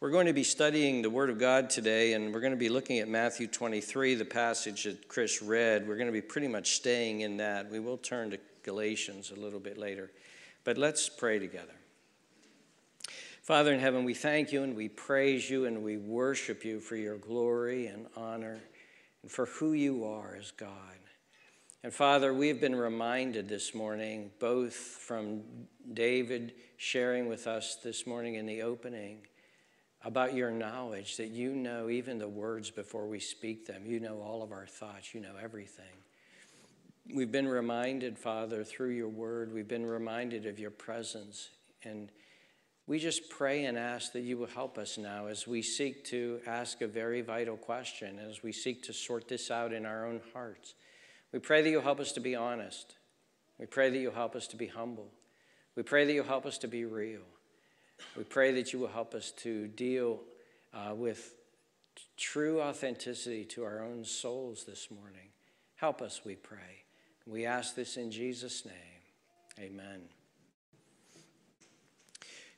We're going to be studying the Word of God today, and we're going to be looking at Matthew 23, the passage that Chris read. We're going to be pretty much staying in that. We will turn to Galatians a little bit later. But let's pray together. Father in heaven, we thank you and we praise you and we worship you for your glory and honor and for who you are as God. And Father, we've been reminded this morning, both from David sharing with us this morning in the opening about your knowledge that you know even the words before we speak them. You know all of our thoughts, you know everything. We've been reminded, Father, through your word, we've been reminded of your presence. And we just pray and ask that you will help us now as we seek to ask a very vital question, as we seek to sort this out in our own hearts. We pray that you'll help us to be honest. We pray that you'll help us to be humble. We pray that you'll help us to be real. We pray that you will help us to deal uh, with true authenticity to our own souls this morning. Help us, we pray. We ask this in Jesus' name. Amen.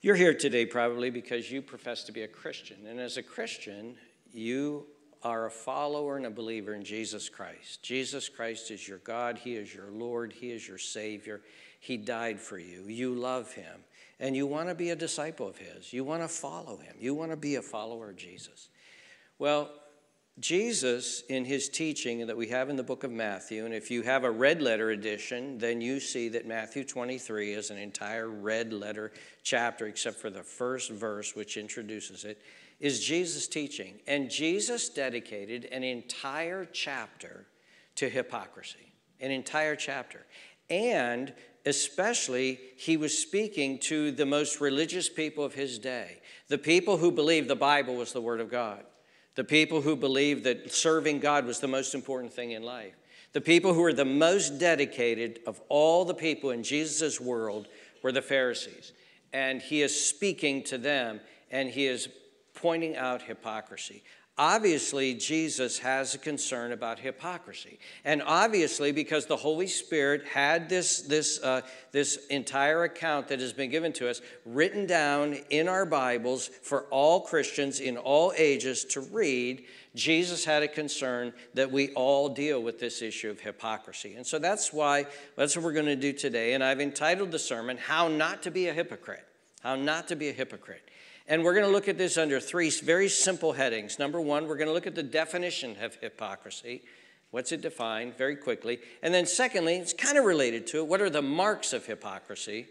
You're here today probably because you profess to be a Christian. And as a Christian, you are a follower and a believer in Jesus Christ. Jesus Christ is your God, He is your Lord, He is your Savior. He died for you. You love Him and you want to be a disciple of His. You want to follow Him. You want to be a follower of Jesus. Well, Jesus, in his teaching that we have in the book of Matthew, and if you have a red letter edition, then you see that Matthew 23 is an entire red letter chapter, except for the first verse, which introduces it, is Jesus' teaching. And Jesus dedicated an entire chapter to hypocrisy, an entire chapter. And especially, he was speaking to the most religious people of his day, the people who believed the Bible was the Word of God, the people who believed that serving God was the most important thing in life, the people who were the most dedicated of all the people in Jesus' world were the Pharisees. And he is speaking to them and he is pointing out hypocrisy. Obviously, Jesus has a concern about hypocrisy. And obviously, because the Holy Spirit had this, this, uh, this entire account that has been given to us written down in our Bibles for all Christians in all ages to read, Jesus had a concern that we all deal with this issue of hypocrisy. And so that's why, that's what we're going to do today. And I've entitled the sermon, How Not to Be a Hypocrite. How Not to Be a Hypocrite. And we're going to look at this under three very simple headings. Number one, we're going to look at the definition of hypocrisy. What's it defined very quickly? And then, secondly, it's kind of related to it. What are the marks of hypocrisy?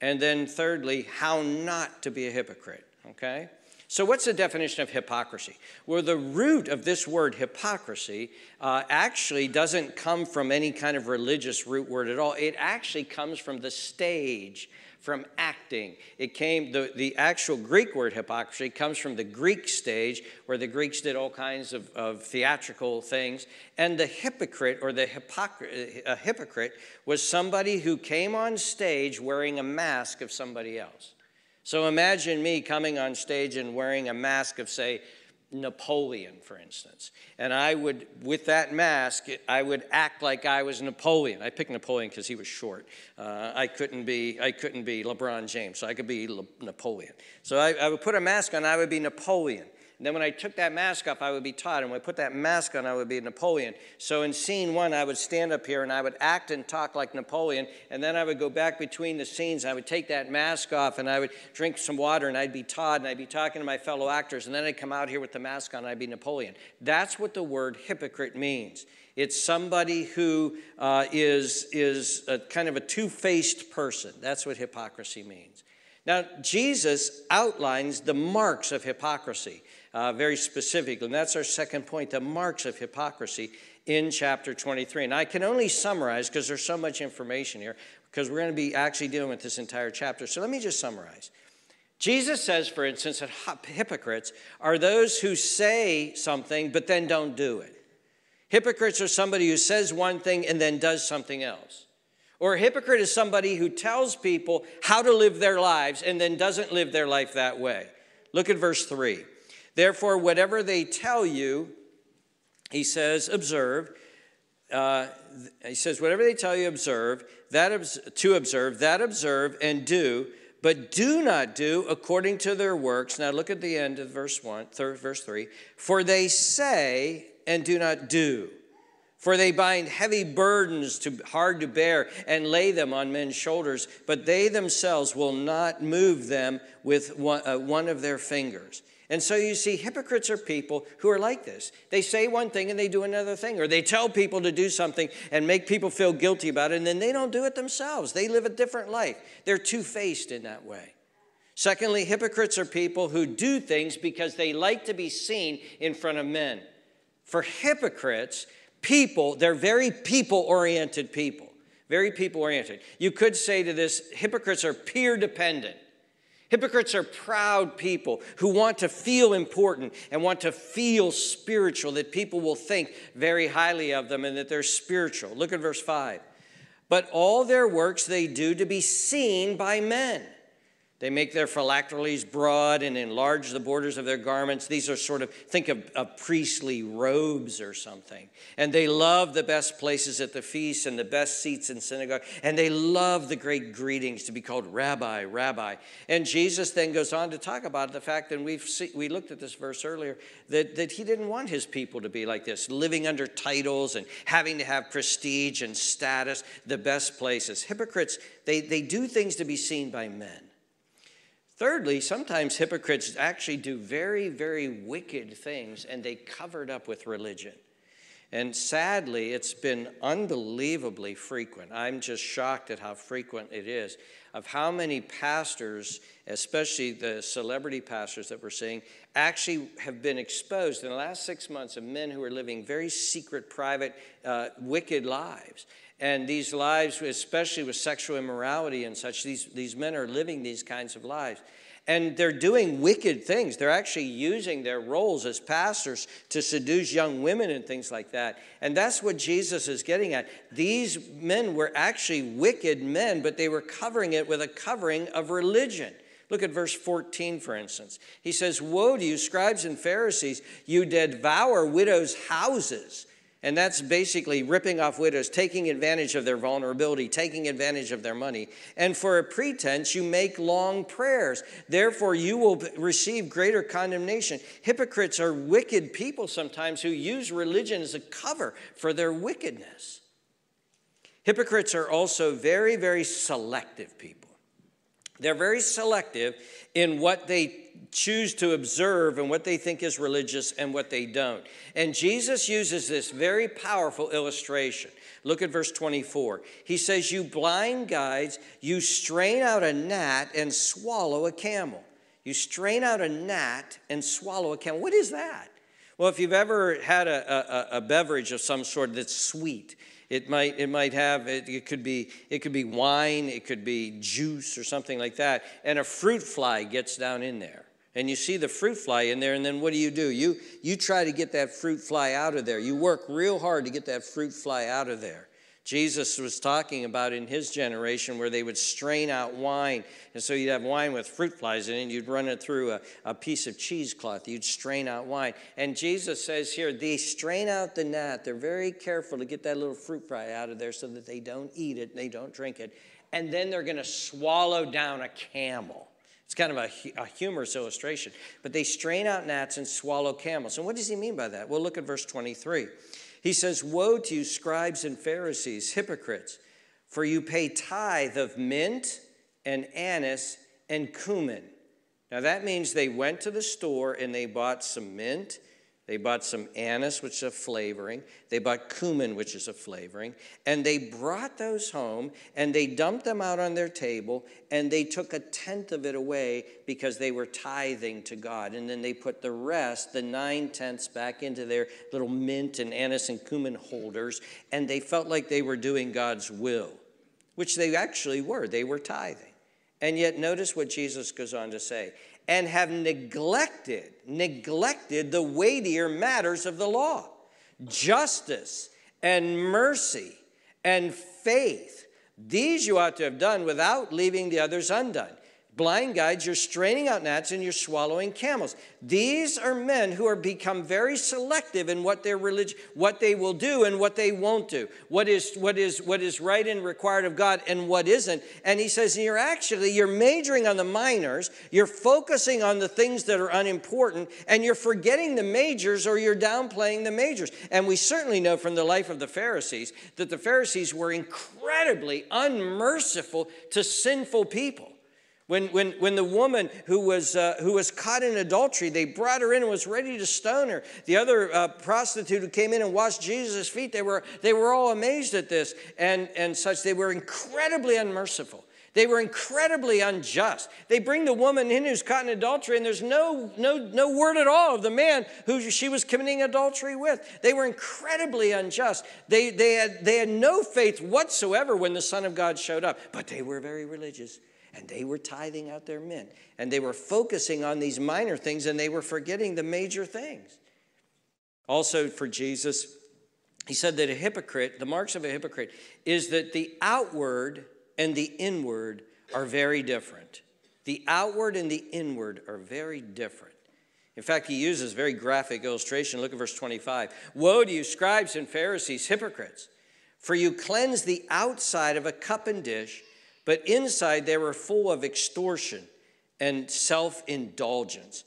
And then, thirdly, how not to be a hypocrite. Okay? So, what's the definition of hypocrisy? Well, the root of this word hypocrisy uh, actually doesn't come from any kind of religious root word at all. It actually comes from the stage from acting. It came, the, the actual Greek word hypocrisy comes from the Greek stage where the Greeks did all kinds of, of theatrical things. And the hypocrite or the hypocrite, a hypocrite was somebody who came on stage wearing a mask of somebody else. So imagine me coming on stage and wearing a mask of, say, Napoleon, for instance. And I would, with that mask, I would act like I was Napoleon. I picked Napoleon because he was short. Uh, I couldn't be, I couldn't be LeBron James, so I could be Le- Napoleon. So I, I would put a mask on. I would be Napoleon. And then when I took that mask off, I would be Todd. And when I put that mask on, I would be Napoleon. So in scene one, I would stand up here and I would act and talk like Napoleon. And then I would go back between the scenes. I would take that mask off and I would drink some water and I'd be Todd and I'd be talking to my fellow actors. And then I'd come out here with the mask on and I'd be Napoleon. That's what the word hypocrite means. It's somebody who uh, is is a kind of a two faced person. That's what hypocrisy means. Now, Jesus outlines the marks of hypocrisy uh, very specifically. And that's our second point the marks of hypocrisy in chapter 23. And I can only summarize because there's so much information here, because we're going to be actually dealing with this entire chapter. So let me just summarize. Jesus says, for instance, that hypocrites are those who say something but then don't do it. Hypocrites are somebody who says one thing and then does something else. Or a hypocrite is somebody who tells people how to live their lives and then doesn't live their life that way. Look at verse 3. Therefore, whatever they tell you, he says, observe. Uh, he says, whatever they tell you, observe, that to observe, that observe and do, but do not do according to their works. Now look at the end of verse 1, third, verse 3. For they say and do not do. For they bind heavy burdens to, hard to bear and lay them on men's shoulders, but they themselves will not move them with one, uh, one of their fingers. And so you see, hypocrites are people who are like this. They say one thing and they do another thing, or they tell people to do something and make people feel guilty about it, and then they don't do it themselves. They live a different life. They're two faced in that way. Secondly, hypocrites are people who do things because they like to be seen in front of men. For hypocrites, people, they're very people oriented people. Very people oriented. You could say to this hypocrites are peer dependent. Hypocrites are proud people who want to feel important and want to feel spiritual, that people will think very highly of them and that they're spiritual. Look at verse 5. But all their works they do to be seen by men. They make their phylacteries broad and enlarge the borders of their garments. These are sort of, think of, of, priestly robes or something. And they love the best places at the feast and the best seats in synagogue. And they love the great greetings to be called rabbi, rabbi. And Jesus then goes on to talk about the fact, and we've see, we looked at this verse earlier, that, that he didn't want his people to be like this, living under titles and having to have prestige and status, the best places. Hypocrites, they, they do things to be seen by men. Thirdly, sometimes hypocrites actually do very, very wicked things and they cover it up with religion. And sadly, it's been unbelievably frequent. I'm just shocked at how frequent it is of how many pastors, especially the celebrity pastors that we're seeing, actually have been exposed in the last six months of men who are living very secret, private, uh, wicked lives. And these lives, especially with sexual immorality and such, these, these men are living these kinds of lives. And they're doing wicked things. They're actually using their roles as pastors to seduce young women and things like that. And that's what Jesus is getting at. These men were actually wicked men, but they were covering it with a covering of religion. Look at verse 14, for instance. He says, Woe to you, scribes and Pharisees, you devour widows' houses and that's basically ripping off widows, taking advantage of their vulnerability, taking advantage of their money. And for a pretense, you make long prayers. Therefore, you will receive greater condemnation. Hypocrites are wicked people sometimes who use religion as a cover for their wickedness. Hypocrites are also very, very selective people. They're very selective in what they choose to observe and what they think is religious and what they don't. And Jesus uses this very powerful illustration. Look at verse 24. He says, You blind guides, you strain out a gnat and swallow a camel. You strain out a gnat and swallow a camel. What is that? Well, if you've ever had a, a, a beverage of some sort that's sweet, it might, it might have, it, it, could be, it could be wine, it could be juice or something like that, and a fruit fly gets down in there and you see the fruit fly in there, and then what do you do? You, you try to get that fruit fly out of there. You work real hard to get that fruit fly out of there. Jesus was talking about in his generation where they would strain out wine. And so you'd have wine with fruit flies in it, and you'd run it through a, a piece of cheesecloth. You'd strain out wine. And Jesus says here, they strain out the gnat. They're very careful to get that little fruit fly out of there so that they don't eat it and they don't drink it. And then they're going to swallow down a camel. It's kind of a, a, humorous illustration. But they strain out gnats and swallow camels. And what does he mean by that? Well, look at verse 23. He says, Woe to you, scribes and Pharisees, hypocrites, for you pay tithe of mint and anise and cumin. Now that means they went to the store and they bought some mint they bought some anise, which is a flavoring. They bought cumin, which is a flavoring. And they brought those home and they dumped them out on their table and they took a tenth of it away because they were tithing to God. And then they put the rest, the nine tenths, back into their little mint and anise and cumin holders. And they felt like they were doing God's will, which they actually were. They were tithing. And yet, notice what Jesus goes on to say and have neglected, neglected the weightier matters of the law justice and mercy and faith. These you ought to have done without leaving the others undone. Blind guides, you're straining out gnats and you're swallowing camels. These are men who are become very selective in what their religion, what they will do and what they won't do. What is what is what is right and required of God and what isn't. And he says you're actually you're majoring on the minors, you're focusing on the things that are unimportant, and you're forgetting the majors or you're downplaying the majors. And we certainly know from the life of the Pharisees that the Pharisees were incredibly unmerciful to sinful people. When, when, when the woman who was, uh, who was caught in adultery, they brought her in and was ready to stone her. The other uh, prostitute who came in and washed Jesus' feet, they were, they were all amazed at this and, and such. They were incredibly unmerciful. They were incredibly unjust. They bring the woman in who's caught in adultery, and there's no, no, no word at all of the man who she was committing adultery with. They were incredibly unjust. They, they, had, they had no faith whatsoever when the Son of God showed up, but they were very religious and they were tithing out their mint and they were focusing on these minor things and they were forgetting the major things. Also, for Jesus, he said that a hypocrite, the marks of a hypocrite, is that the outward and the inward are very different. The outward and the inward are very different. In fact, he uses very graphic illustration. Look at verse 25. Woe to you, scribes and Pharisees, hypocrites, for you cleanse the outside of a cup and dish but inside they were full of extortion and self indulgence.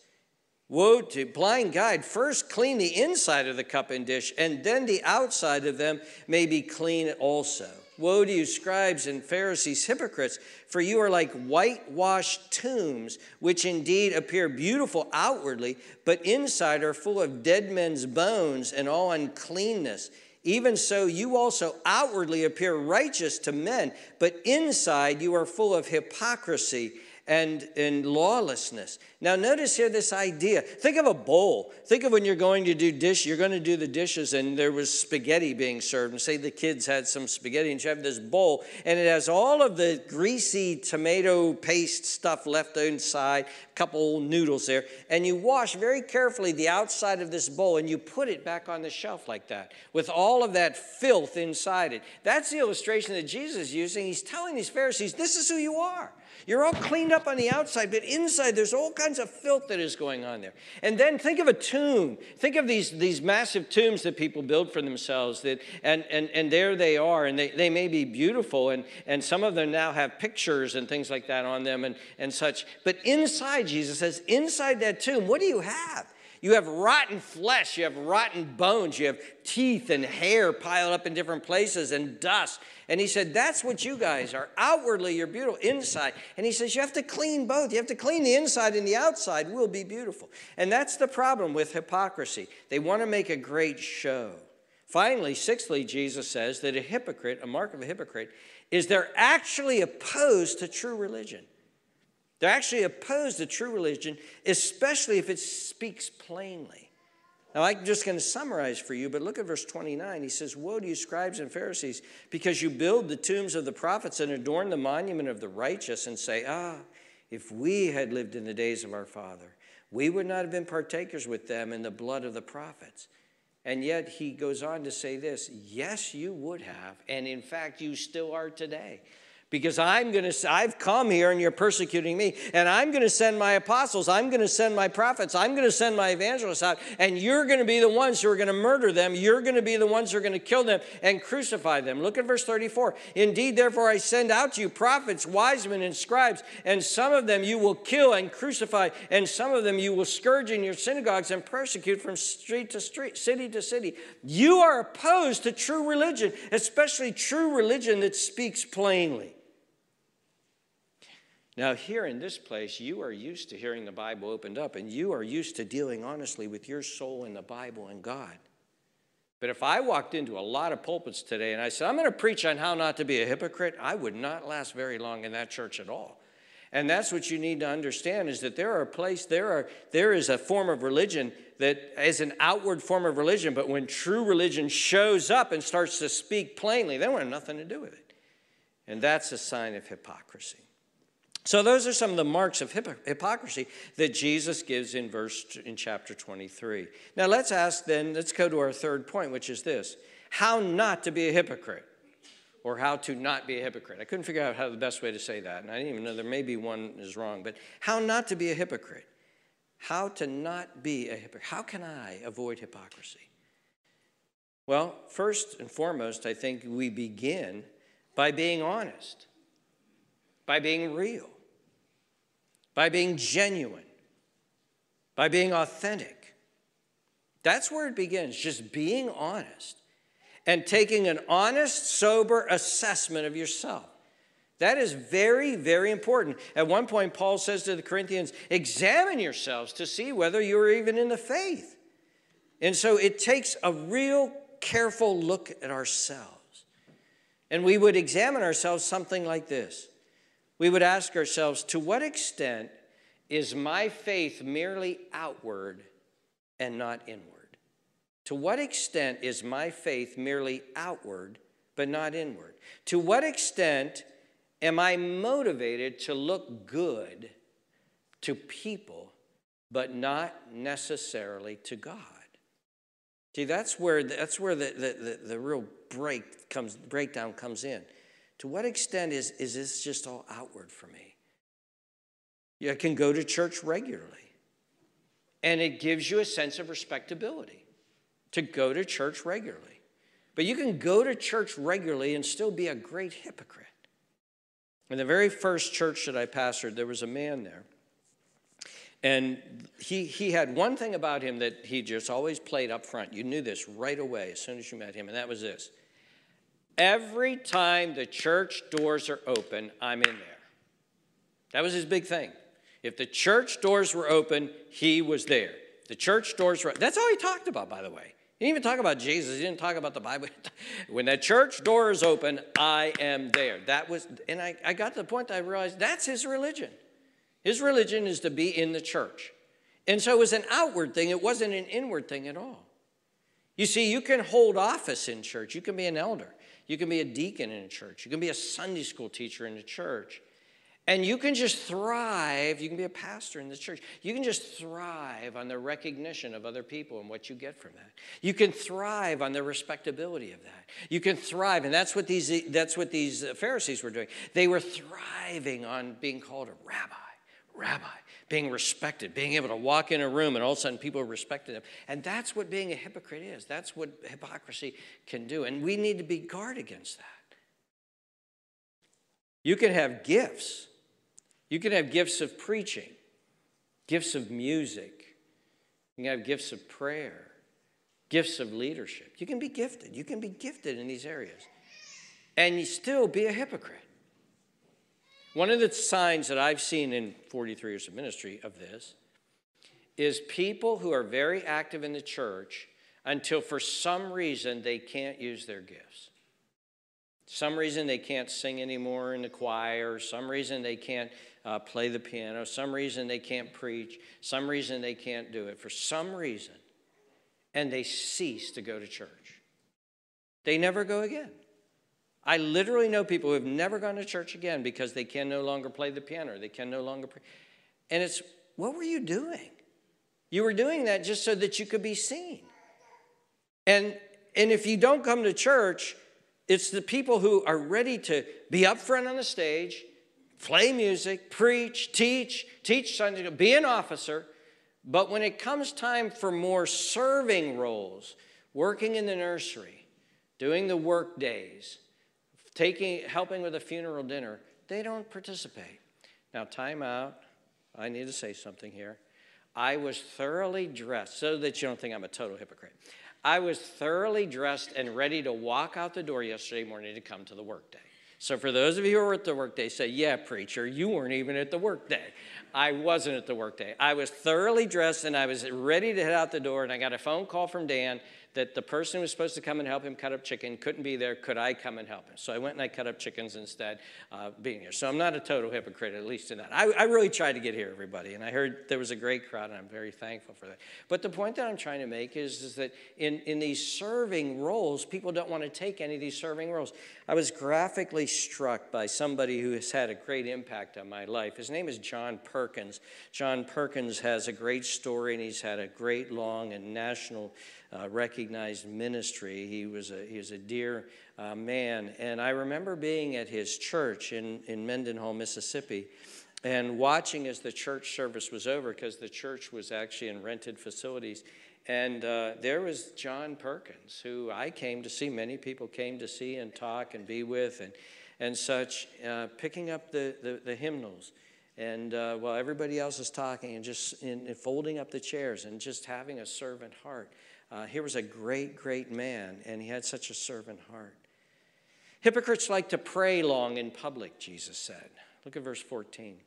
Woe to blind guide, first clean the inside of the cup and dish, and then the outside of them may be clean also. Woe to you, scribes and Pharisees, hypocrites, for you are like whitewashed tombs, which indeed appear beautiful outwardly, but inside are full of dead men's bones and all uncleanness. Even so, you also outwardly appear righteous to men, but inside you are full of hypocrisy and, in lawlessness. Now, notice here this idea. Think of a bowl. Think of when you're going to do dish, you're going to do the dishes, and there was spaghetti being served. And say the kids had some spaghetti, and you have this bowl, and it has all of the greasy tomato paste stuff left inside, a couple noodles there. And you wash very carefully the outside of this bowl, and you put it back on the shelf like that, with all of that filth inside it. That's the illustration that Jesus is using. He's telling these Pharisees, this is who you are. You're all cleaned up on the outside, but inside there's all kinds of filth that is going on there. And then think of a tomb. Think of these, these massive tombs that people build for themselves. That, and, and, and there they are, and they, they may be beautiful, and, and some of them now have pictures and things like that on them and, and such. But inside, Jesus says, inside that tomb, what do you have? You have rotten flesh, you have rotten bones, you have teeth and hair piled up in different places and dust. And he said, That's what you guys are. Outwardly, you're beautiful. Inside. And he says, You have to clean both. You have to clean the inside, and the outside will be beautiful. And that's the problem with hypocrisy. They want to make a great show. Finally, sixthly, Jesus says that a hypocrite, a mark of a hypocrite, is they're actually opposed to true religion. They're actually opposed to true religion, especially if it speaks plainly. Now, I'm just going to summarize for you, but look at verse 29. He says, Woe to you, scribes and Pharisees, because you build the tombs of the prophets and adorn the monument of the righteous, and say, Ah, if we had lived in the days of our father, we would not have been partakers with them in the blood of the prophets. And yet he goes on to say this Yes, you would have, and in fact, you still are today because I'm going to, I've come here and you're persecuting me, and I'm going to send my apostles, I'm going to send my prophets, I'm going to send my evangelists out, and you're going to be the ones who are going to murder them. You're going to be the ones who are going to kill them and crucify them. Look at verse 34. Indeed, therefore, I send out to you prophets, wise men, and scribes, and some of them you will kill and crucify, and some of them you will scourge in your synagogues and persecute from street to street, city to city. You are opposed to true religion, especially true religion that speaks plainly. Now, here in this place, you are used to hearing the Bible opened up, and you are used to dealing honestly with your soul and the Bible and God. But if I walked into a lot of pulpits today and I said, I'm going to preach on how not to be a hypocrite, I would not last very long in that church at all. And that's what you need to understand is that there are place, there are there is a form of religion that is an outward form of religion, but when true religion shows up and starts to speak plainly, they want nothing to do with it. And that's a sign of hypocrisy. So those are some of the marks of hypocrisy that Jesus gives in verse in chapter 23. Now let's ask then, let's go to our third point, which is this: how not to be a hypocrite. or how to not be a hypocrite. I couldn't figure out how the best way to say that, and I didn't even know there may be one is wrong, but how not to be a hypocrite. How to not be a hypocrite. How can I avoid hypocrisy? Well, first and foremost, I think we begin by being honest, by being real, by being genuine, by being authentic. That's where it begins, just being honest and taking an honest, sober assessment of yourself. That is very, very important. At one point, Paul says to the Corinthians, examine yourselves to see whether you're even in the faith. And so it takes a real careful look at ourselves. And we would examine ourselves something like this we would ask ourselves, to what extent is my faith merely outward and not inward? To what extent is my faith merely outward but not inward? To what extent am I motivated to look good to people but not necessarily to God? See, that's where, that's where the, the, the, the real break comes, breakdown comes in. To what extent is, is this just all outward for me? You can go to church regularly, and it gives you a sense of respectability to go to church regularly. But you can go to church regularly and still be a great hypocrite. In the very first church that I pastored, there was a man there and he, he had one thing about him that he just always played up front. You knew this right away as soon as you met him, and that was this. Every time the church doors are open, I'm in there. That was his big thing. If the church doors were open, he was there. The church doors were That's all he talked about, by the way. He didn't even talk about Jesus. He didn't talk about the Bible. when that church door is open, I am there. That was, and I, I got to the point that I realized that's his religion. His religion is to be in the church. And so it was an outward thing, it wasn't an inward thing at all. You see, you can hold office in church. You can be an elder. You can be a deacon in a church. You can be a Sunday school teacher in a church. And you can just thrive. You can be a pastor in the church. You can just thrive on the recognition of other people and what you get from that. You can thrive on the respectability of that. You can thrive, and that's what these, that's what these Pharisees were doing. They were thriving on being called a rabbi rabbi, being respected, being able to walk in a room and all of a sudden people respected him. And that's what being a hypocrite is. That's what hypocrisy can do. And we need to be guard against that. You can have gifts. You can have gifts of preaching, gifts of music, you can have gifts of prayer, gifts of leadership. You can be gifted. You can be gifted in these areas. And you still be a hypocrite. One of the signs that I've seen in 43 years of ministry of this is people who are very active in the church until for some reason they can't use their gifts. Some reason they can't sing anymore in the choir, some reason they can't uh, play the piano, some reason they can't preach, some reason they can't do it, for some reason, and they cease to go to church. They never go again. I literally know people who have never gone to church again because they can no longer play the piano, they can no longer pray. And it's, what were you doing? You were doing that just so that you could be seen. And, and if you don't come to church, it's the people who are ready to be up front on the stage, play music, preach, teach, teach Sunday, be an officer. But when it comes time for more serving roles, working in the nursery, doing the work days, taking, helping with a funeral dinner, they don't participate. Now, time out. I need to say something here. I was thoroughly dressed, so that you don't think I'm a total hypocrite. I was thoroughly dressed and ready to walk out the door yesterday morning to come to the workday. So, for those of you who were at the workday, say, Yeah, preacher, you weren't even at the workday. I wasn't at the workday. I was thoroughly dressed and I was ready to head out the door, and I got a phone call from Dan that the person who was supposed to come and help him cut up chicken couldn't be there. Could I come and help him? So I went and I cut up chickens instead, uh, being here. So I'm not a total hypocrite, at least in that. I, I really tried to get here, everybody, and I heard there was a great crowd, and I'm very thankful for that. But the point that I'm trying to make is, is that in, in these serving roles, people don't want to take any of these serving roles. I was graphically struck by somebody who has had a great impact on my life. His name is John Perkins. John Perkins has a great story, and he's had a great, long, and national uh, recognized ministry. He was a, he was a dear uh, man. And I remember being at his church in, in Mendenhall, Mississippi, and watching as the church service was over, because the church was actually in rented facilities. And uh, there was John Perkins, who I came to see. Many people came to see and talk and be with and, and such, uh, picking up the, the, the hymnals. And uh, while everybody else is talking and just in, in folding up the chairs and just having a servant heart. Uh, here was a great, great man, and he had such a servant heart. Hypocrites like to pray long in public, Jesus said. Look at verse 14.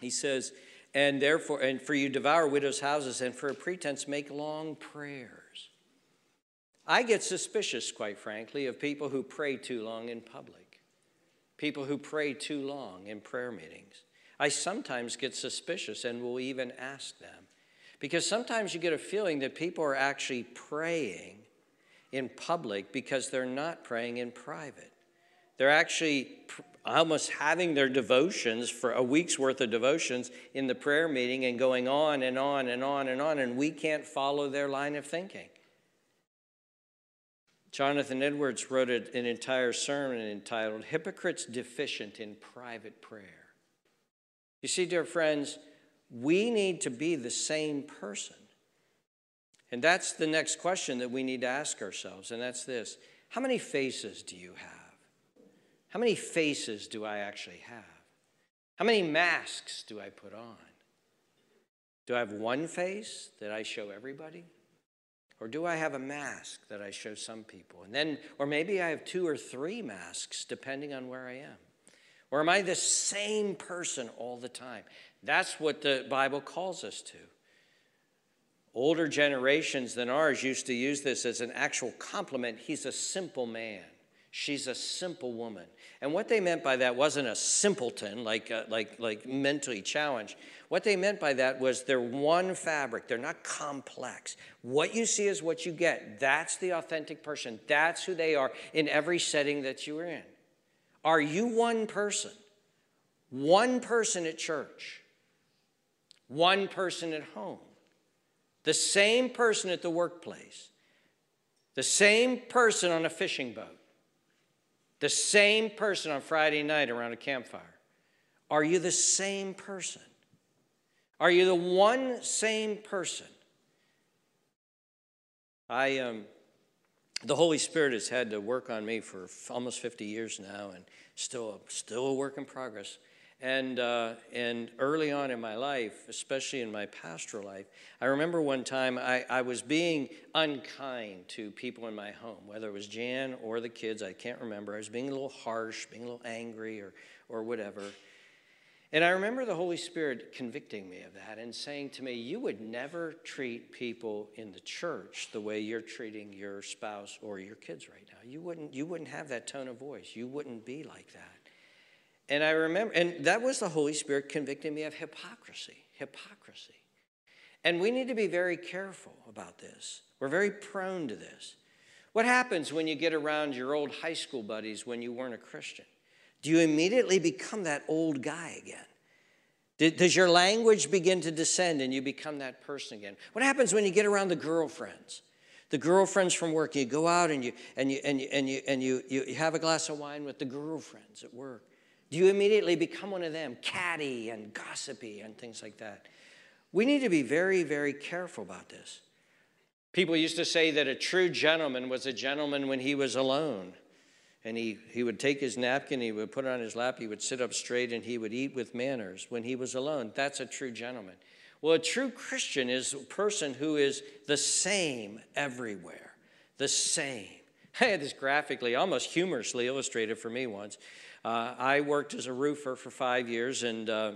He says, and therefore, and for you devour widows' houses, and for a pretense make long prayers. I get suspicious, quite frankly, of people who pray too long in public, people who pray too long in prayer meetings. I sometimes get suspicious and will even ask them. Because sometimes you get a feeling that people are actually praying in public because they're not praying in private. They're actually almost having their devotions for a week's worth of devotions in the prayer meeting and going on and on and on and on, and we can't follow their line of thinking. Jonathan Edwards wrote an entire sermon entitled Hypocrites Deficient in Private Prayer. You see, dear friends, we need to be the same person. And that's the next question that we need to ask ourselves, and that's this How many faces do you have? How many faces do I actually have? How many masks do I put on? Do I have one face that I show everybody? Or do I have a mask that I show some people? And then, or maybe I have two or three masks depending on where I am. Or am I the same person all the time? That's what the Bible calls us to. Older generations than ours used to use this as an actual compliment. He's a simple man. She's a simple woman. And what they meant by that wasn't a simpleton, like, uh, like, like mentally challenged. What they meant by that was they're one fabric, they're not complex. What you see is what you get. That's the authentic person. That's who they are in every setting that you are in. Are you one person? One person at church, one person at home, the same person at the workplace, the same person on a fishing boat the same person on Friday night around a campfire? Are you the same person? Are you the one same person? I, um, the Holy Spirit has had to work on me for almost 50 years now and still, still a work in progress. And, uh, and early on in my life, especially in my pastoral life, I remember one time I, I was being unkind to people in my home, whether it was Jan or the kids, I can't remember. I was being a little harsh, being a little angry, or, or whatever. And I remember the Holy Spirit convicting me of that and saying to me, You would never treat people in the church the way you're treating your spouse or your kids right now. You wouldn't, you wouldn't have that tone of voice. You wouldn't be like that. And I remember, and that was the Holy Spirit convicting me of hypocrisy. Hypocrisy. And we need to be very careful about this. We're very prone to this. What happens when you get around your old high school buddies when you weren't a Christian? Do you immediately become that old guy again? Does your language begin to descend and you become that person again? What happens when you get around the girlfriends? The girlfriends from work, you go out and you and you and you and you and you, you have a glass of wine with the girlfriends at work. Do you immediately become one of them, catty and gossipy and things like that? We need to be very, very careful about this. People used to say that a true gentleman was a gentleman when he was alone. And he, he would take his napkin, he would put it on his lap, he would sit up straight, and he would eat with manners when he was alone. That's a true gentleman. Well, a true Christian is a person who is the same everywhere. The same. I had this graphically, almost humorously illustrated for me once. Uh, I worked as a roofer for five years, and uh,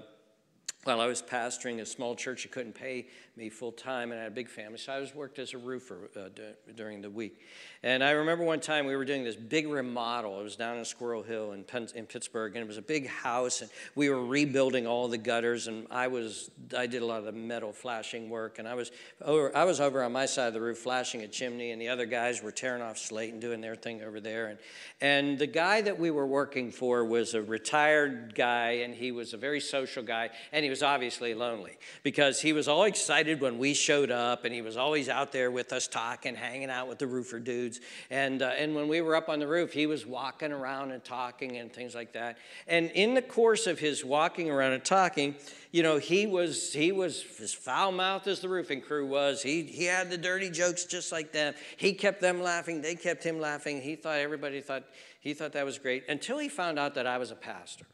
while I was pastoring a small church, I couldn't pay me full time, and I had a big family, so I was worked as a roofer uh, d- during the week. And I remember one time we were doing this big remodel. It was down in Squirrel Hill in, in Pittsburgh, and it was a big house, and we were rebuilding all the gutters. And I was I did a lot of the metal flashing work, and I was over I was over on my side of the roof flashing a chimney, and the other guys were tearing off slate and doing their thing over there. And and the guy that we were working for was a retired guy, and he was a very social guy, and he was obviously lonely because he was all excited when we showed up, and he was always out there with us talking, hanging out with the roofer dudes. And, uh, and when we were up on the roof, he was walking around and talking and things like that. And in the course of his walking around and talking, you know, he was he was as foul mouthed as the roofing crew was. He he had the dirty jokes just like them. He kept them laughing. They kept him laughing. He thought everybody thought he thought that was great until he found out that I was a pastor.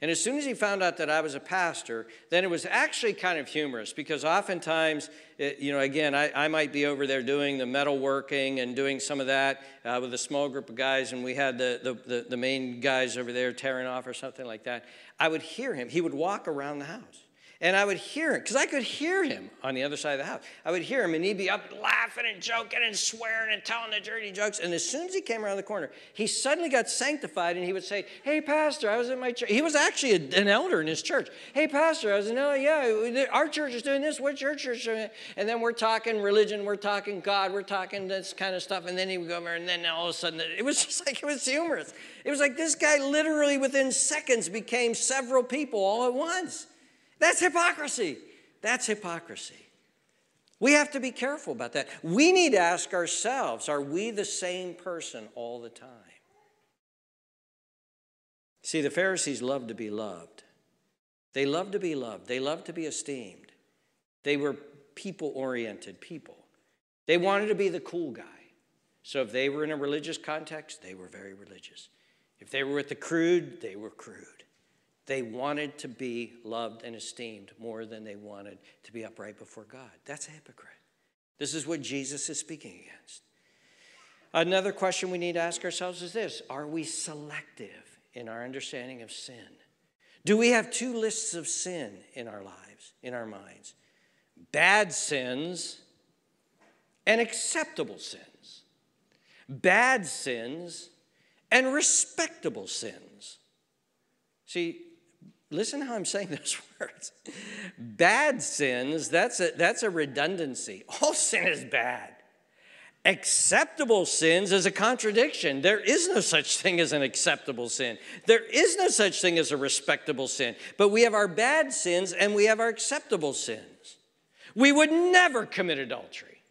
And as soon as he found out that I was a pastor, then it was actually kind of humorous because oftentimes, it, you know, again, I, I, might be over there doing the metalworking and doing some of that uh, with a small group of guys, and we had the, the, the, the main guys over there tearing off or something like that. I would hear him. He would walk around the house. And I would hear him, because I could hear him on the other side of the house. I would hear him, and he'd be up laughing and joking and swearing and telling the dirty jokes. And as soon as he came around the corner, he suddenly got sanctified, and he would say, Hey, Pastor, I was in my church. He was actually an elder in his church. Hey, Pastor, I was in, oh, yeah, our church is doing this. What church is doing? And then we're talking religion, we're talking God, we're talking this kind of stuff. And then he would go over, and then all of a sudden, it was just like, it was humorous. It was like this guy literally within seconds became several people all at once. That's hypocrisy. That's hypocrisy. We have to be careful about that. We need to ask ourselves are we the same person all the time? See, the Pharisees loved to be loved. They loved to be loved. They loved to be esteemed. They were people oriented people. They wanted to be the cool guy. So if they were in a religious context, they were very religious. If they were with the crude, they were crude. They wanted to be loved and esteemed more than they wanted to be upright before God. That's a hypocrite. This is what Jesus is speaking against. Another question we need to ask ourselves is this Are we selective in our understanding of sin? Do we have two lists of sin in our lives, in our minds? Bad sins and acceptable sins. Bad sins and respectable sins. See, Listen how I'm saying those words. Bad sins, that's a, that's a redundancy. All sin is bad. Acceptable sins is a contradiction. There is no such thing as an acceptable sin. There is no such thing as a respectable sin. But we have our bad sins and we have our acceptable sins. We would never commit adultery.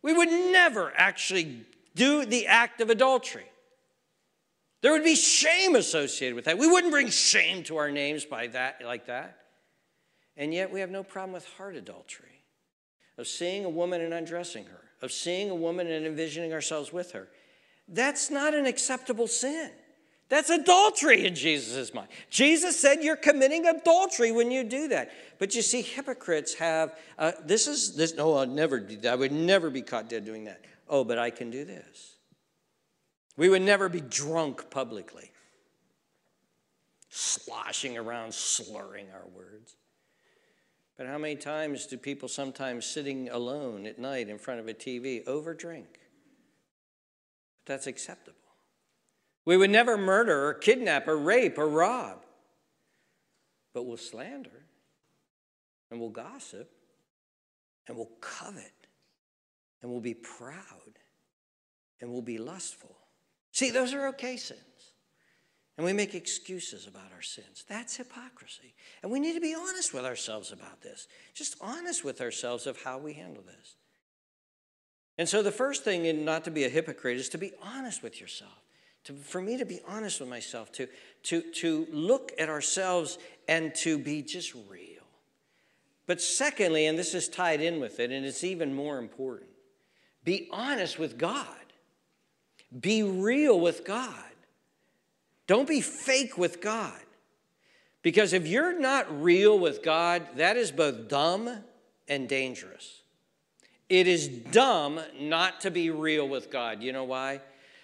We would never actually do the act of adultery. There would be shame associated with that. We wouldn't bring shame to our names by that like that. And yet we have no problem with heart adultery, of seeing a woman and undressing her, of seeing a woman and envisioning ourselves with her. That's not an acceptable sin. That's adultery in Jesus' mind. Jesus said you're committing adultery when you do that. But you see, hypocrites have uh, this is this. No, I'll never do that. I would never be caught dead doing that. Oh, but I can do this. We would never be drunk publicly, sloshing around, slurring our words. But how many times do people sometimes sitting alone at night in front of a TV overdrink? But that's acceptable. We would never murder or kidnap or rape or rob, but we'll slander and we'll gossip and we'll covet and we'll be proud and we'll be lustful. See, those are okay sins. And we make excuses about our sins. That's hypocrisy. And we need to be honest with ourselves about this. Just honest with ourselves of how we handle this. And so the first thing in not to be a hypocrite is to be honest with yourself. To, for me to be honest with myself, to, to, to look at ourselves and to be just real. But secondly, and this is tied in with it, and it's even more important, be honest with God. Be real with God. Don't be fake with God. Because if you're not real with God, that is both dumb and dangerous. It is dumb not to be real with God. You know why?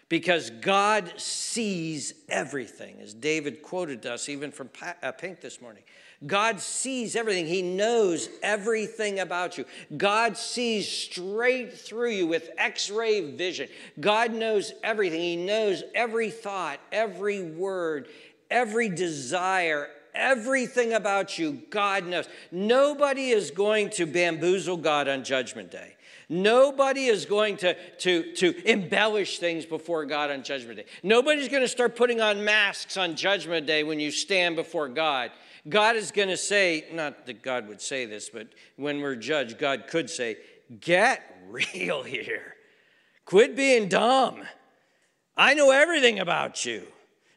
Because God sees everything, as David quoted to us even from uh, Pink this morning. God sees everything. He knows everything about you. God sees straight through you with x ray vision. God knows everything. He knows every thought, every word, every desire, everything about you. God knows. Nobody is going to bamboozle God on Judgment Day. Nobody is going to, to, to embellish things before God on Judgment Day. Nobody's going to start putting on masks on Judgment Day when you stand before God. God is going to say, not that God would say this, but when we're judged, God could say, Get real here. Quit being dumb. I know everything about you.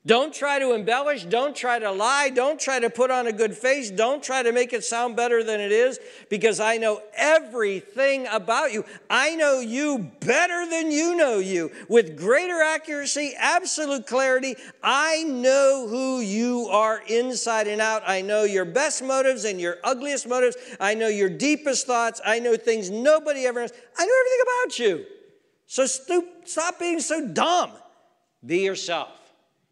Don't try to embellish. Don't try to lie. Don't try to put on a good face. Don't try to make it sound better than it is because I know everything about you. I know you better than you know you with greater accuracy, absolute clarity. I know who you are inside and out. I know your best motives and your ugliest motives. I know your deepest thoughts. I know things nobody ever knows. I know everything about you. So stop being so dumb. Be yourself.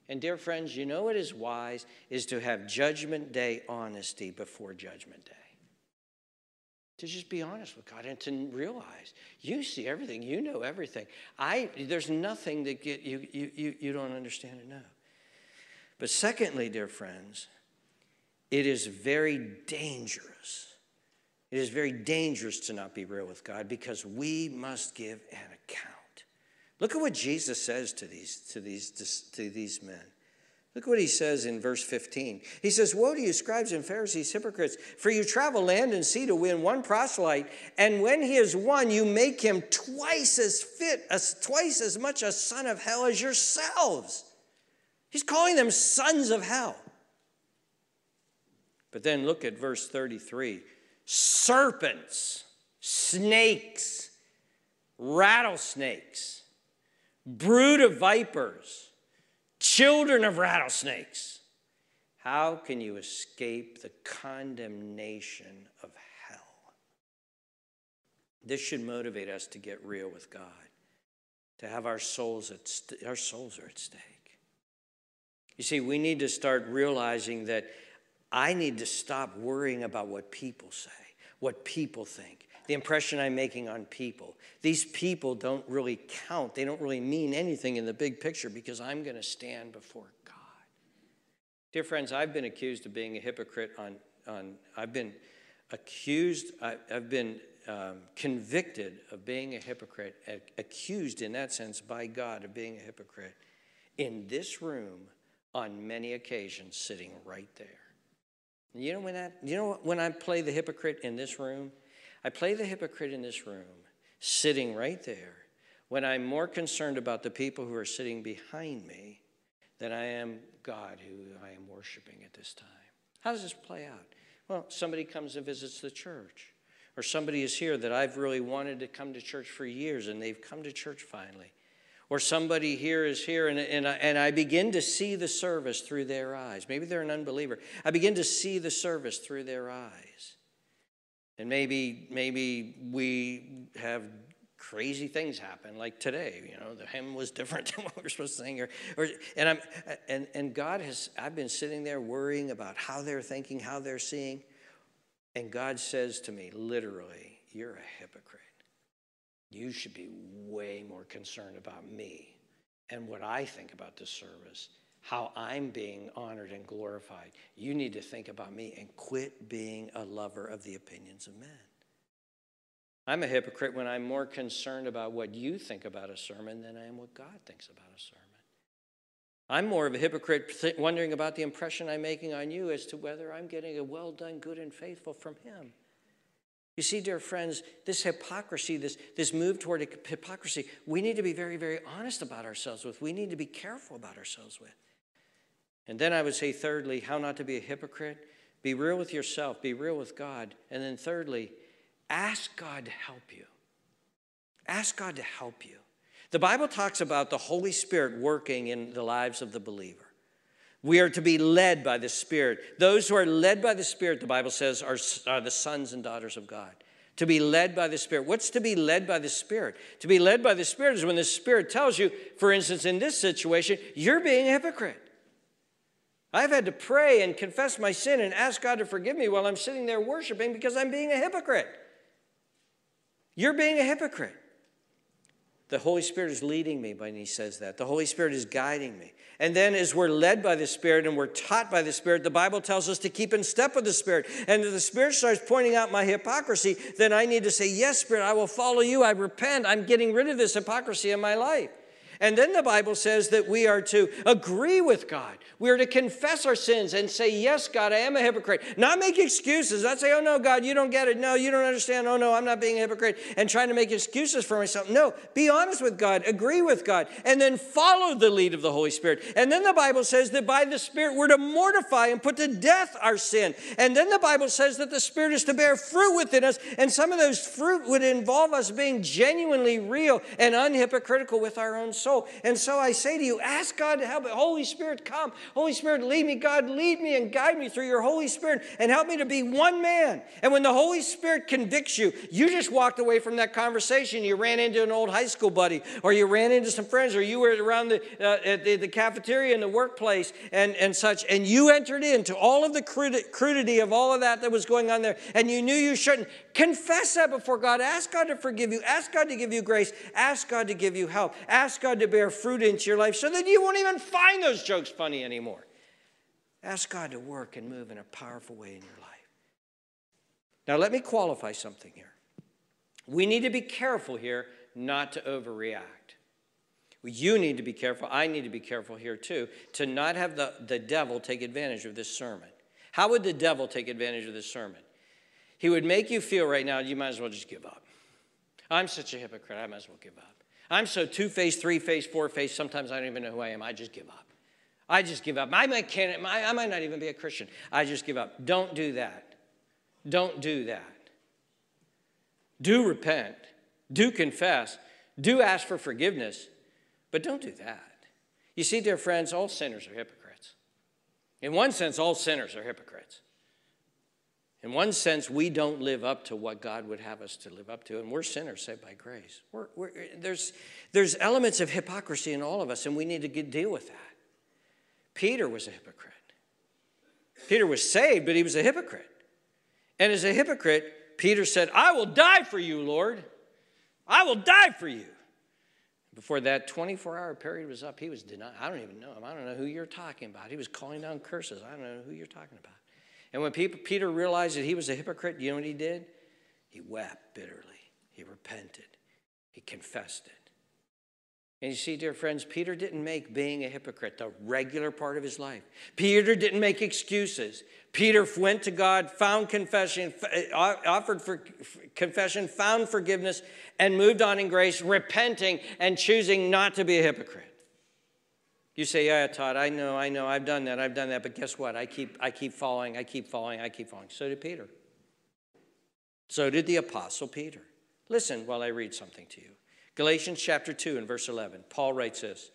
And dear friends, you know what is wise is to have judgment day honesty before judgment day. To just be honest with God and to realize you see everything, you know everything. I there's nothing that get you you you, you don't understand and know. But secondly, dear friends, it is very dangerous. It is very dangerous to not be real with God because we must give an account. Look at what Jesus says to these, to these, to these men. Look what he says in verse 15. He says, Woe to you, scribes and Pharisees, hypocrites, for you travel land and sea to win one proselyte, and when he is won, you make him twice as fit, as twice as much a son of hell as yourselves. He's calling them sons of hell. But then look at verse 33 serpents, snakes, rattlesnakes brood of vipers, children of rattlesnakes. How can you escape the condemnation of hell? This should motivate us to get real with God, to have our souls at st- our souls are at stake. You see, we need to start realizing that I need to stop worrying about what people say, what people think the impression I'm making on people. These people don't really count, they don't really mean anything in the big picture because I'm going to stand before God. Dear friends, I've been accused of being a hypocrite on, on I've been accused, I, have been um, convicted of being a hypocrite, accused in that sense by God of being a hypocrite in this room on many occasions, sitting right there. You know when that, you know when I play the hypocrite in this room? I play the hypocrite in this room, sitting right there, when I'm more concerned about the people who are sitting behind me than I am God who I am worshiping at this time. How does this play out? Well, somebody comes and visits the church, or somebody is here that I've really wanted to come to church for years and they've come to church finally. Or somebody here is here and, and, I, and I begin to see the service through their eyes. Maybe they're an unbeliever. I begin to see the service through their eyes. And maybe, maybe we have crazy things happen, like today. You know, the hymn was different than what we are supposed to sing. Or, or, and, I'm, and, and God has, I've been sitting there worrying about how they're thinking, how they're seeing. And God says to me, literally, you're a hypocrite. You should be way more concerned about me and what I think about this service how I'm being honored and glorified. You need to think about me and quit being a lover of the opinions of men. I'm a hypocrite when I'm more concerned about what you think about a sermon than I am what God thinks about a sermon. I'm more of a hypocrite wondering about the impression I'm making on you as to whether I'm getting a well done, good, and faithful from Him. You see, dear friends, this hypocrisy, this, this move toward hypocrisy, we need to be very, very honest about ourselves with. We need to be careful about ourselves with. And then I would say, thirdly, how not to be a hypocrite. Be real with yourself, be real with God. And then thirdly, ask God to help you. Ask God to help you. The Bible talks about the Holy Spirit working in the lives of the believer. We are to be led by the Spirit. Those who are led by the Spirit, the Bible says, are, are the sons and daughters of God. To be led by the Spirit. What's to be led by the Spirit? To be led by the Spirit is when the Spirit tells you, for instance, in this situation, you're being a hypocrite. I've had to pray and confess my sin and ask God to forgive me while I'm sitting there worshiping because I'm being a hypocrite. You're being a hypocrite. The Holy Spirit is leading me when He says that. The Holy Spirit is guiding me. And then, as we're led by the Spirit and we're taught by the Spirit, the Bible tells us to keep in step with the Spirit. And if the Spirit starts pointing out my hypocrisy, then I need to say, Yes, Spirit, I will follow you. I repent. I'm getting rid of this hypocrisy in my life. And then the Bible says that we are to agree with God. We are to confess our sins and say, Yes, God, I am a hypocrite. Not make excuses. Not say, Oh, no, God, you don't get it. No, you don't understand. Oh, no, I'm not being a hypocrite and trying to make excuses for myself. No, be honest with God, agree with God, and then follow the lead of the Holy Spirit. And then the Bible says that by the Spirit we're to mortify and put to death our sin. And then the Bible says that the Spirit is to bear fruit within us. And some of those fruit would involve us being genuinely real and unhypocritical with our own soul soul. And so I say to you, ask God to help. Holy Spirit, come. Holy Spirit, lead me. God, lead me and guide me through your Holy Spirit and help me to be one man. And when the Holy Spirit convicts you, you just walked away from that conversation. You ran into an old high school buddy, or you ran into some friends, or you were around the, uh, at the, the, cafeteria in the workplace and, and such, and you entered into all of the crudity of all of that that was going on there, and you knew you shouldn't. Confess that before God. Ask God to forgive you. Ask God to give you grace. Ask God to give you help. Ask God to bear fruit into your life so that you won't even find those jokes funny anymore. Ask God to work and move in a powerful way in your life. Now, let me qualify something here. We need to be careful here not to overreact. You need to be careful. I need to be careful here too, to not have the, the devil take advantage of this sermon. How would the devil take advantage of this sermon? He would make you feel right now, you might as well just give up. I'm such a hypocrite, I might as well give up. I'm so two faced, three faced, four faced, sometimes I don't even know who I am. I just give up. I just give up. I might, can't, I might not even be a Christian. I just give up. Don't do that. Don't do that. Do repent. Do confess. Do ask for forgiveness. But don't do that. You see, dear friends, all sinners are hypocrites. In one sense, all sinners are hypocrites. In one sense, we don't live up to what God would have us to live up to, and we're sinners saved by grace. We're, we're, there's, there's elements of hypocrisy in all of us, and we need to get, deal with that. Peter was a hypocrite. Peter was saved, but he was a hypocrite. And as a hypocrite, Peter said, I will die for you, Lord. I will die for you. Before that 24 hour period was up, he was denied. I don't even know him. I don't know who you're talking about. He was calling down curses. I don't know who you're talking about. And when Peter realized that he was a hypocrite, you know what he did? He wept bitterly. He repented. He confessed it. And you see, dear friends, Peter didn't make being a hypocrite the regular part of his life. Peter didn't make excuses. Peter went to God, found confession, uh, offered for confession, found forgiveness, and moved on in grace, repenting and choosing not to be a hypocrite. You say, yeah, Todd, I know, I know, I've done that, I've done that, but guess what? I keep, I keep falling, I keep falling, I keep falling. So did Peter. So did the Apostle Peter. Listen while I read something to you. Galatians chapter 2 and verse 11. Paul writes this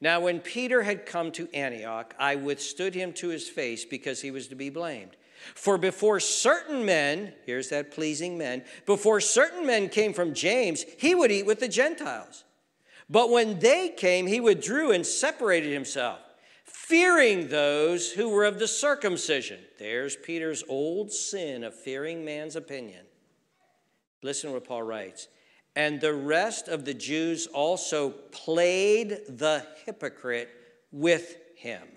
Now, when Peter had come to Antioch, I withstood him to his face because he was to be blamed. For before certain men, here's that pleasing men, before certain men came from James, he would eat with the Gentiles. But when they came, he withdrew and separated himself, fearing those who were of the circumcision. There's Peter's old sin of fearing man's opinion. Listen to what Paul writes. And the rest of the Jews also played the hypocrite with him,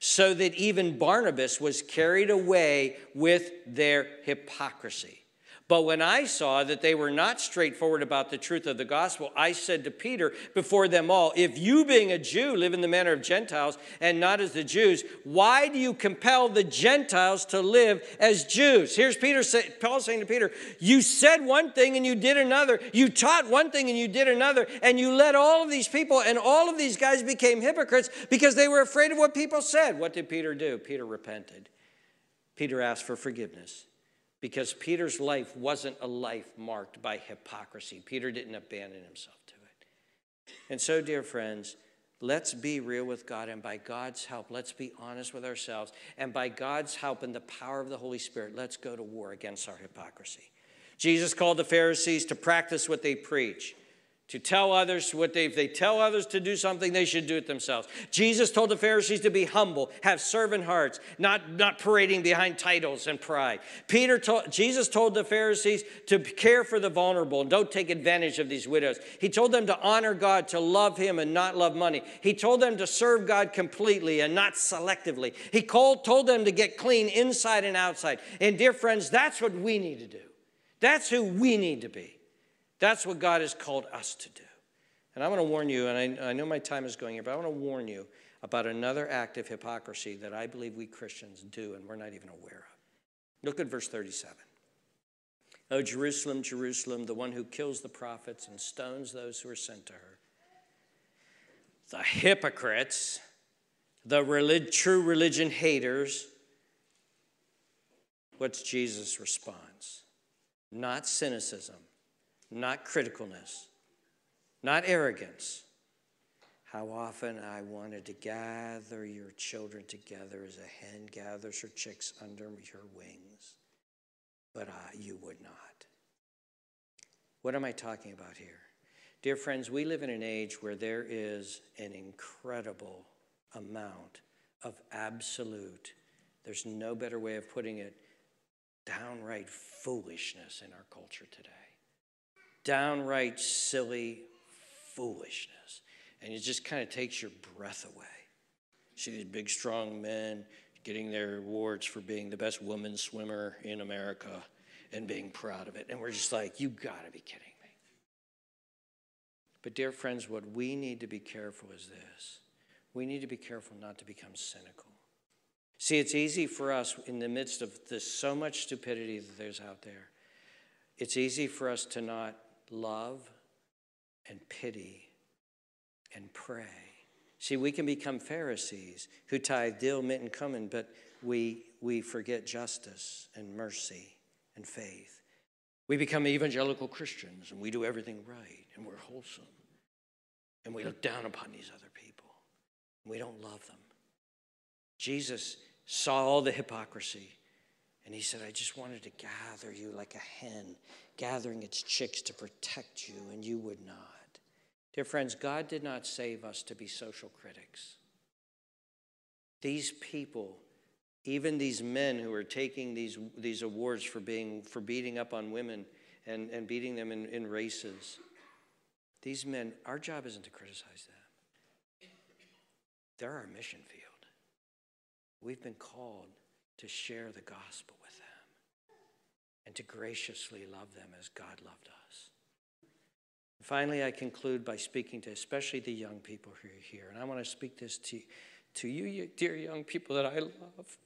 so that even Barnabas was carried away with their hypocrisy. But when I saw that they were not straightforward about the truth of the gospel, I said to Peter before them all, If you, being a Jew, live in the manner of Gentiles and not as the Jews, why do you compel the Gentiles to live as Jews? Here's Peter, say, Paul saying to Peter, You said one thing and you did another. You taught one thing and you did another. And you led all of these people, and all of these guys became hypocrites because they were afraid of what people said. What did Peter do? Peter repented. Peter asked for forgiveness because Peter's life wasn't a life marked by hypocrisy. Peter didn't abandon himself to it. And so, dear friends, let's be real with God, and by God's help, let's be honest with ourselves. And by God's help and the power of the Holy Spirit, let's go to war against our hypocrisy. Jesus called the Pharisees to practice what they preach, to tell others what they, if they tell others to do something, they should do it themselves. Jesus told the Pharisees to be humble, have servant hearts, not, not parading behind titles and pride. Peter told, Jesus told the Pharisees to care for the vulnerable and don't take advantage of these widows. He told them to honor God, to love Him and not love money. He told them to serve God completely and not selectively. He called, told them to get clean inside and outside. And dear friends, that's what we need to do. That's who we need to be. That's what God has called us to do. And I want to warn you, and I, I know my time is going here, but I want to warn you about another act of hypocrisy that I believe we Christians do and we're not even aware of. Look at verse 37. Oh, Jerusalem, Jerusalem, the one who kills the prophets and stones those who are sent to her. The hypocrites, the relig- true religion haters. What's Jesus' response? Not cynicism, not criticalness, not arrogance. How often I wanted to gather your children together as a hen gathers her chicks under her wings, but you would not. What am I talking about here? Dear friends, we live in an age where there is an incredible amount of absolute, there's no better way of putting it, downright foolishness in our culture today downright silly foolishness. And it just kind of takes your breath away. See these big, strong men getting their awards for being the best woman swimmer in America and being proud of it. And we're just like, you gotta be kidding me. But, dear friends, what we need to be careful is this we need to be careful not to become cynical. See, it's easy for us in the midst of this so much stupidity that there's out there, it's easy for us to not love and pity and pray. See, we can become Pharisees who tithe dill, mint, and cumin, but we, we forget justice and mercy and faith. We become evangelical Christians and we do everything right and we're wholesome. And we look down upon these other people. We don't love them. Jesus saw all the hypocrisy and he said, I just wanted to gather you like a hen gathering its chicks to protect you, and you would not. Dear friends, God did not save us to be social critics. These people, even these men who are taking these, these awards for, being, for beating up on women and, and beating them in, in races, these men, our job isn't to criticize them. They're our mission field. We've been called to share the gospel with them and to graciously love them as God loved us. Finally, I conclude by speaking to especially the young people who are here. And I want to speak this to, to you, dear young people that I love.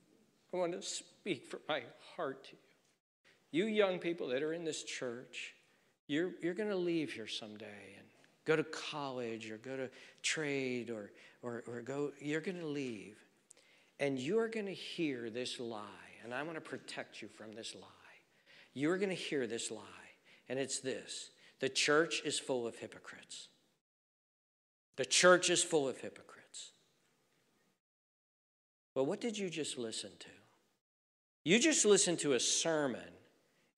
I want to speak from my heart to you. You young people that are in this church, you're, you're going to leave here someday and go to college or go to trade or, or, or go, you're going to leave. And you're going to hear this lie. And I'm going to protect you from this lie you're going to hear this lie, and it's this the church is full of hypocrites. The church is full of hypocrites. But what did you just listen to? You just listened to a sermon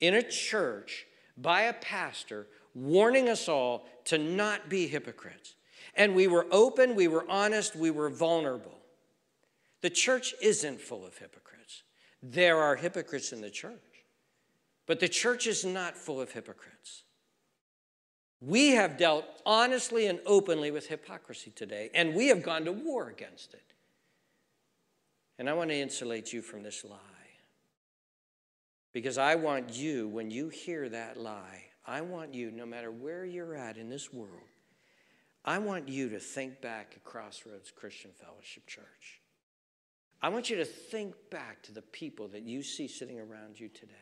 in a church by a pastor warning us all to not be hypocrites. And we were open, we were honest, we were vulnerable. The church isn't full of hypocrites. There are hypocrites in the church. But the church is not full of hypocrites. We have dealt honestly and openly with hypocrisy today, and we have gone to war against it. And I want to insulate you from this lie. Because I want you, when you hear that lie, I want you, no matter where you're at in this world, I want you to think back at Crossroads Christian Fellowship Church. I want you to think back to the people that you see sitting around you today.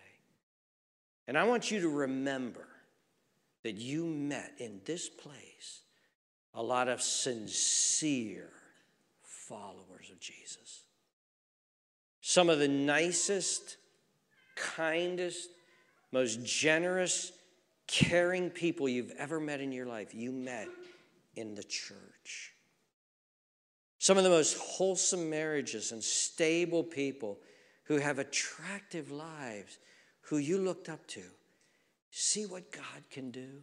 And I want you to remember that you met in this place a lot of sincere followers of Jesus. Some of the nicest, kindest, most generous, caring people you've ever met in your life, you met in the church. Some of the most wholesome marriages and stable people who have attractive lives who you looked up to, see what God can do?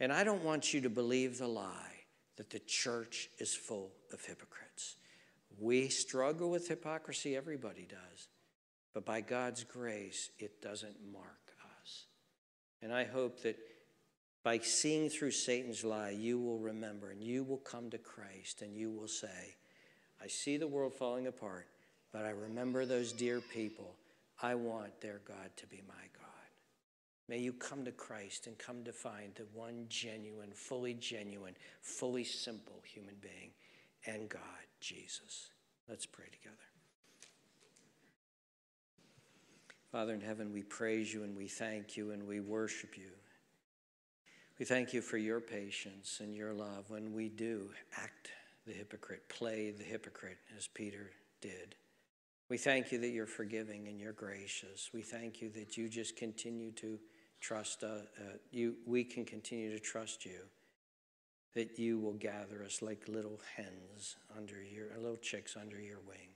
And I don't want you to believe the lie that the church is full of hypocrites. We struggle with hypocrisy, everybody does. But by God's grace, it doesn't mark us. And I hope that by seeing through Satan's lie, you will remember and you will come to Christ and you will say, I see the world falling apart, but I remember those dear people. I want their God to be my God. May you come to Christ and come to find the one genuine, fully genuine, fully simple human being and God, Jesus. Let's pray together. Father in heaven, we praise you and we thank you and we worship you. We thank you for your patience and your love when we do act the hypocrite, play the hypocrite as Peter did. We thank you that you're forgiving and you're gracious. We thank you that you just continue to trust uh, uh, you. We can continue to trust you. That you will gather us like little hens under your little chicks under your wing.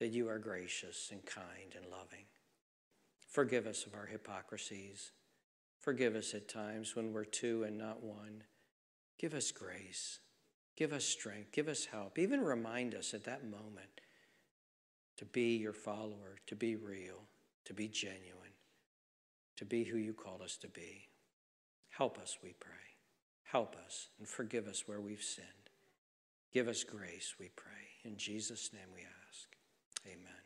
That you are gracious and kind and loving. Forgive us of our hypocrisies. Forgive us at times when we're two and not one. Give us grace. Give us strength. Give us help. Even remind us at that moment to be your follower, to be real, to be genuine, to be who you called us to be. Help us, we pray. Help us and forgive us where we've sinned. Give us grace, we pray. In Jesus' name we ask. Amen.